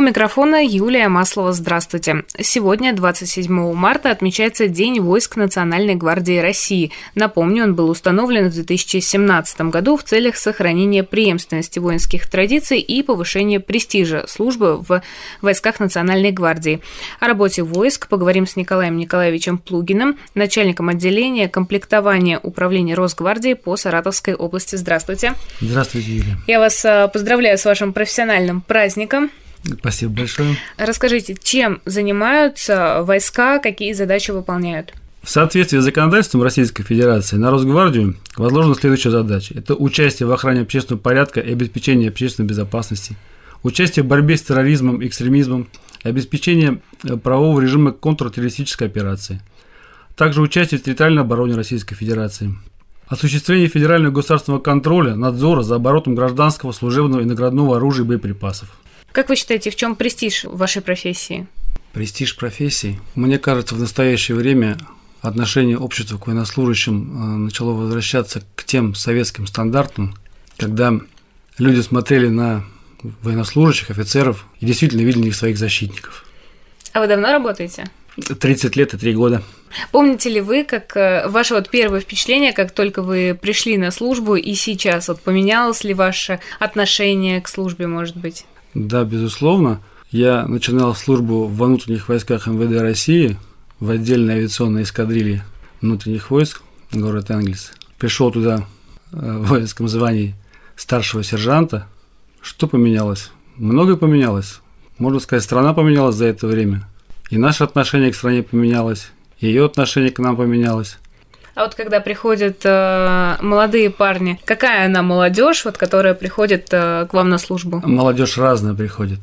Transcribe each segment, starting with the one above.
У микрофона Юлия Маслова. Здравствуйте. Сегодня, 27 марта, отмечается День войск Национальной гвардии России. Напомню, он был установлен в 2017 году в целях сохранения преемственности воинских традиций и повышения престижа службы в войсках Национальной гвардии. О работе войск поговорим с Николаем Николаевичем Плугиным, начальником отделения комплектования управления Росгвардии по Саратовской области. Здравствуйте. Здравствуйте, Юлия. Я вас а, поздравляю с вашим профессиональным праздником. Спасибо большое. Расскажите, чем занимаются войска, какие задачи выполняют? В соответствии с законодательством Российской Федерации на Росгвардию возложена следующая задача. Это участие в охране общественного порядка и обеспечение общественной безопасности, участие в борьбе с терроризмом и экстремизмом, обеспечение э, правового режима контртеррористической операции, также участие в территориальной обороне Российской Федерации, осуществление федерального государственного контроля, надзора за оборотом гражданского, служебного и наградного оружия и боеприпасов, как вы считаете, в чем престиж вашей профессии? Престиж профессии? Мне кажется, в настоящее время отношение общества к военнослужащим э, начало возвращаться к тем советским стандартам, когда люди смотрели на военнослужащих, офицеров и действительно видели в них своих защитников. А вы давно работаете? 30 лет и 3 года. Помните ли вы, как э, ваше вот первое впечатление, как только вы пришли на службу и сейчас, вот поменялось ли ваше отношение к службе, может быть? Да, безусловно. Я начинал службу в внутренних войсках МВД России в отдельной авиационной эскадрилье внутренних войск, город Энгельс. Пришел туда э, в воинском звании старшего сержанта. Что поменялось? Многое поменялось. Можно сказать, страна поменялась за это время. И наше отношение к стране поменялось, и ее отношение к нам поменялось. А вот когда приходят э, молодые парни, какая она молодежь, вот, которая приходит э, к вам на службу? Молодежь разная приходит,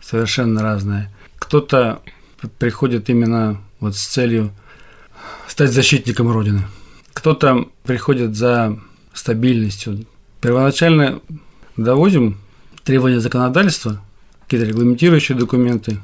совершенно разная. Кто-то приходит именно вот с целью стать защитником Родины. Кто-то приходит за стабильностью. Первоначально доводим требования законодательства, какие-то регламентирующие документы,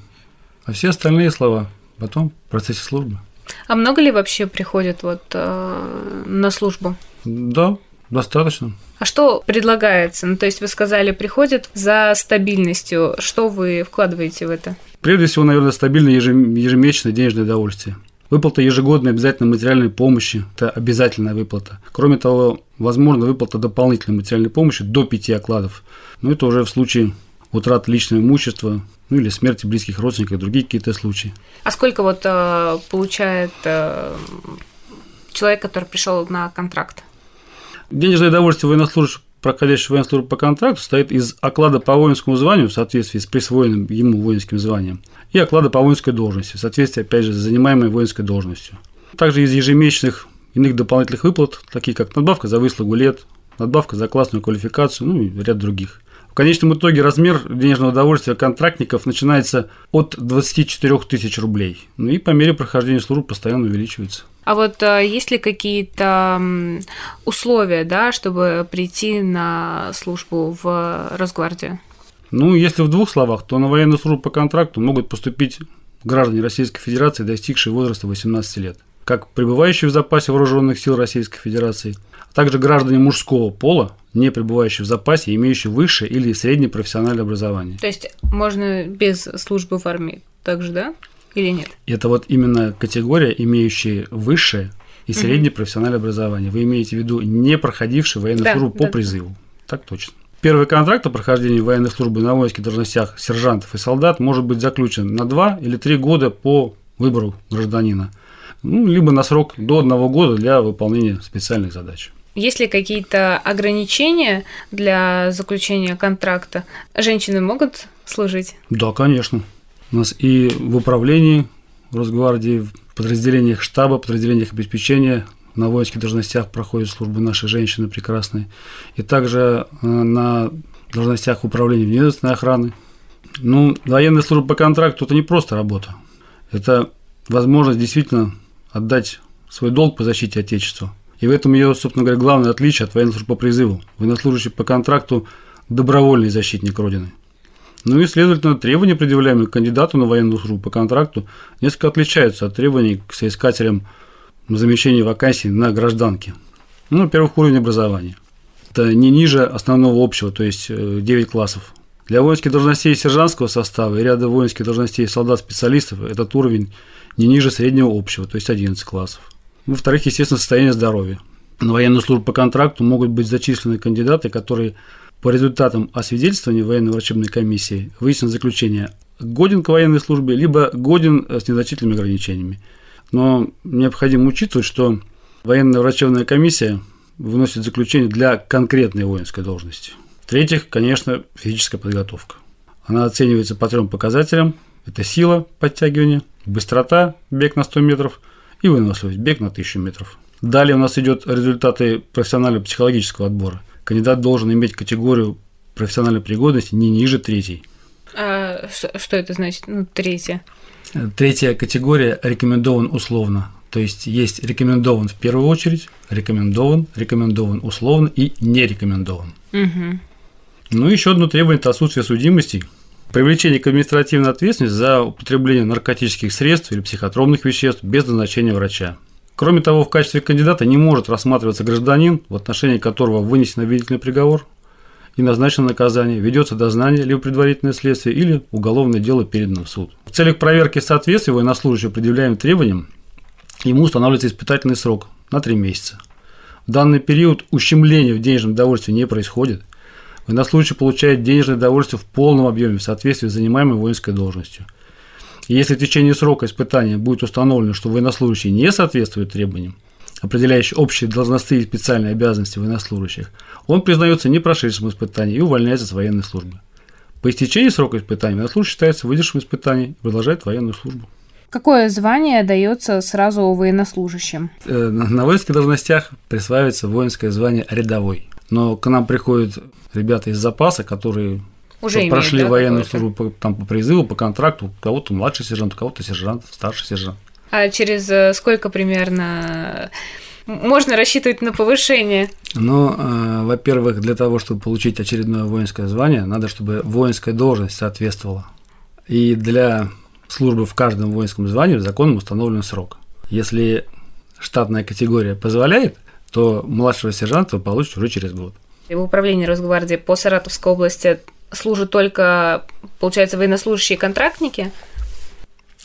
а все остальные слова потом в процессе службы. А много ли вообще приходит вот э, на службу? Да, достаточно. А что предлагается? Ну, то есть вы сказали, приходят за стабильностью. Что вы вкладываете в это? Прежде всего, наверное, стабильное ежемесячное денежное удовольствие. Выплата ежегодной обязательной материальной помощи – это обязательная выплата. Кроме того, возможно выплата дополнительной материальной помощи до пяти окладов. Но это уже в случае утраты личного имущества, ну или смерти близких родственников другие какие-то случаи. А сколько вот э, получает э, человек, который пришел на контракт? Денежное удовольствие военнослужащего, проходящего военную по контракту, состоит из оклада по воинскому званию в соответствии с присвоенным ему воинским званием и оклада по воинской должности в соответствии, опять же, с занимаемой воинской должностью. Также из ежемесячных иных дополнительных выплат, такие как надбавка за выслугу лет, надбавка за классную квалификацию, ну и ряд других конечном итоге размер денежного удовольствия контрактников начинается от 24 тысяч рублей. Ну и по мере прохождения службы постоянно увеличивается. А вот а, есть ли какие-то условия, да, чтобы прийти на службу в Росгвардию? Ну, если в двух словах, то на военную службу по контракту могут поступить граждане Российской Федерации, достигшие возраста 18 лет, как пребывающие в запасе вооруженных сил Российской Федерации, а также граждане мужского пола, не пребывающие в запасе, имеющие высшее или среднее профессиональное образование. То есть можно без службы в армии также, да? Или нет? Это вот именно категория, имеющая высшее и среднее угу. профессиональное образование. Вы имеете в виду не проходивший военную да, службу по да. призыву. Так точно. Первый контракт о прохождении военной службы на воинских должностях сержантов и солдат может быть заключен на два или три года по выбору гражданина, ну, либо на срок до одного года для выполнения специальных задач. Есть ли какие-то ограничения для заключения контракта? Женщины могут служить? Да, конечно. У нас и в управлении Росгвардии, в подразделениях штаба, подразделениях обеспечения на воинских должностях проходят службы наши женщины прекрасные. И также э, на должностях управления внедомственной охраны. Ну, военная служба по контракту – это не просто работа. Это возможность действительно отдать свой долг по защите Отечества. И в этом ее, собственно говоря, главное отличие от военнослужащего по призыву. Военнослужащий по контракту – добровольный защитник Родины. Ну и, следовательно, требования, предъявляемые кандидату на военную службу по контракту, несколько отличаются от требований к соискателям на замещение вакансий на гражданке. Ну, во-первых, уровень образования. Это не ниже основного общего, то есть 9 э, классов. Для воинских должностей сержантского состава и ряда воинских должностей солдат-специалистов этот уровень не ниже среднего общего, то есть 11 классов. Во-вторых, естественно, состояние здоровья. На военную службу по контракту могут быть зачислены кандидаты, которые по результатам освидетельствования военной врачебной комиссии выяснят заключение годен к военной службе, либо годен с незначительными ограничениями. Но необходимо учитывать, что военная врачебная комиссия выносит заключение для конкретной воинской должности. В-третьих, конечно, физическая подготовка. Она оценивается по трем показателям. Это сила подтягивания, быстрота, бег на 100 метров и выносливость, бег на 1000 метров. Далее у нас идет результаты профессионального психологического отбора. Кандидат должен иметь категорию профессиональной пригодности не ниже третьей. А что это значит, ну, третья? Третья категория рекомендован условно. То есть есть рекомендован в первую очередь, рекомендован, рекомендован условно и не рекомендован. Угу. Ну, еще одно требование – это отсутствие судимости, привлечение к административной ответственности за употребление наркотических средств или психотропных веществ без назначения врача. Кроме того, в качестве кандидата не может рассматриваться гражданин, в отношении которого вынесен обвинительный приговор и назначено наказание, ведется дознание, либо предварительное следствие, или уголовное дело передано в суд. В целях проверки соответствия военнослужащего предъявляемым требованиям ему устанавливается испытательный срок на 3 месяца. В данный период ущемления в денежном довольстве не происходит. Военнослужащий получает денежное довольствие в полном объеме в соответствии с занимаемой воинской должностью – если в течение срока испытания будет установлено, что военнослужащий не соответствует требованиям, определяющим общие должностные и специальные обязанности военнослужащих, он признается не прошедшим испытанием и увольняется с военной службы. По истечении срока испытания военнослужащий считается выдержавшим испытание и продолжает военную службу. Какое звание дается сразу военнослужащим? Э, на воинских должностях присваивается воинское звание рядовой. Но к нам приходят ребята из запаса, которые уже имеют, прошли да, военную службу по, там, по призыву, по контракту, у кого-то младший сержант, у кого-то сержант, старший сержант. А через э, сколько примерно можно рассчитывать на повышение? Ну, э, во-первых, для того, чтобы получить очередное воинское звание, надо, чтобы воинская должность соответствовала. И для службы в каждом воинском звании законом установлен срок. Если штатная категория позволяет, то младшего сержанта получит уже через год. И в управлении Росгвардии по Саратовской области служат только, получается, военнослужащие контрактники?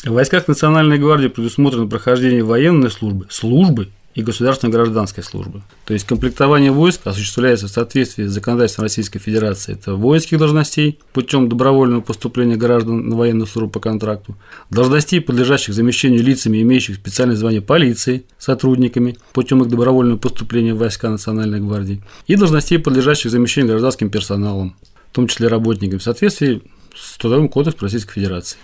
В войсках Национальной гвардии предусмотрено прохождение военной службы, службы и государственной гражданской службы. То есть комплектование войск осуществляется в соответствии с законодательством Российской Федерации. Это воинских должностей путем добровольного поступления граждан на военную службу по контракту, должностей, подлежащих замещению лицами, имеющих специальное звание полиции, сотрудниками путем их добровольного поступления в войска Национальной гвардии, и должностей, подлежащих замещению гражданским персоналом, в том числе работниками, в соответствии с Трудовым кодексом Российской Федерации.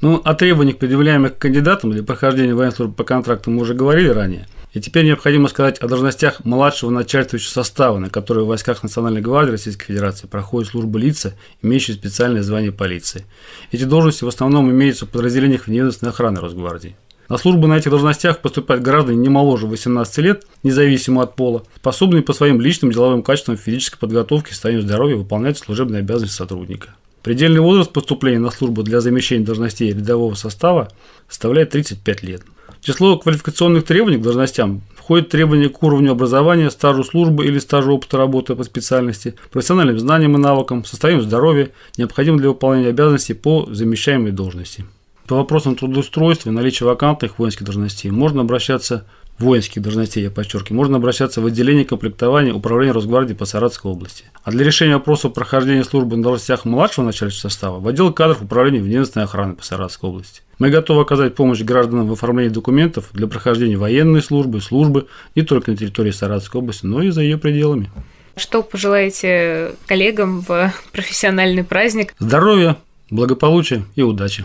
Ну, о требованиях, предъявляемых кандидатам для прохождения военной службы по контракту мы уже говорили ранее. И теперь необходимо сказать о должностях младшего начальствующего состава, на которые в войсках Национальной гвардии Российской Федерации проходит службу лица, имеющие специальное звание полиции. Эти должности в основном имеются в подразделениях внедомственной охраны Росгвардии. На службу на этих должностях поступают граждане не моложе 18 лет, независимо от пола, способные по своим личным деловым качествам физической подготовки и состоянию здоровья выполнять служебные обязанности сотрудника. Предельный возраст поступления на службу для замещения должностей рядового состава составляет 35 лет. Число квалификационных требований к должностям входит требования к уровню образования, стажу службы или стажу опыта работы по специальности, профессиональным знаниям и навыкам, состоянию здоровья, необходимым для выполнения обязанностей по замещаемой должности. По вопросам трудоустройства и наличия вакантных воинских должностей можно обращаться воинских должностей, я подчеркиваю, можно обращаться в отделение комплектования Управления Росгвардии по Саратовской области. А для решения вопроса прохождения службы на должностях младшего начальничего состава в отдел кадров Управления внедомственной охраны по Саратовской области. Мы готовы оказать помощь гражданам в оформлении документов для прохождения военной службы, службы не только на территории Саратовской области, но и за ее пределами. Что пожелаете коллегам в профессиональный праздник? Здоровья, благополучия и удачи.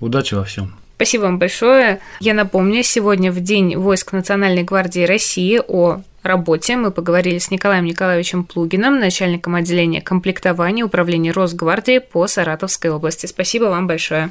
Удачи во всем. Спасибо вам большое. Я напомню, сегодня в День войск Национальной гвардии России о работе мы поговорили с Николаем Николаевичем Плугиным, начальником отделения комплектования Управления Росгвардии по Саратовской области. Спасибо вам большое.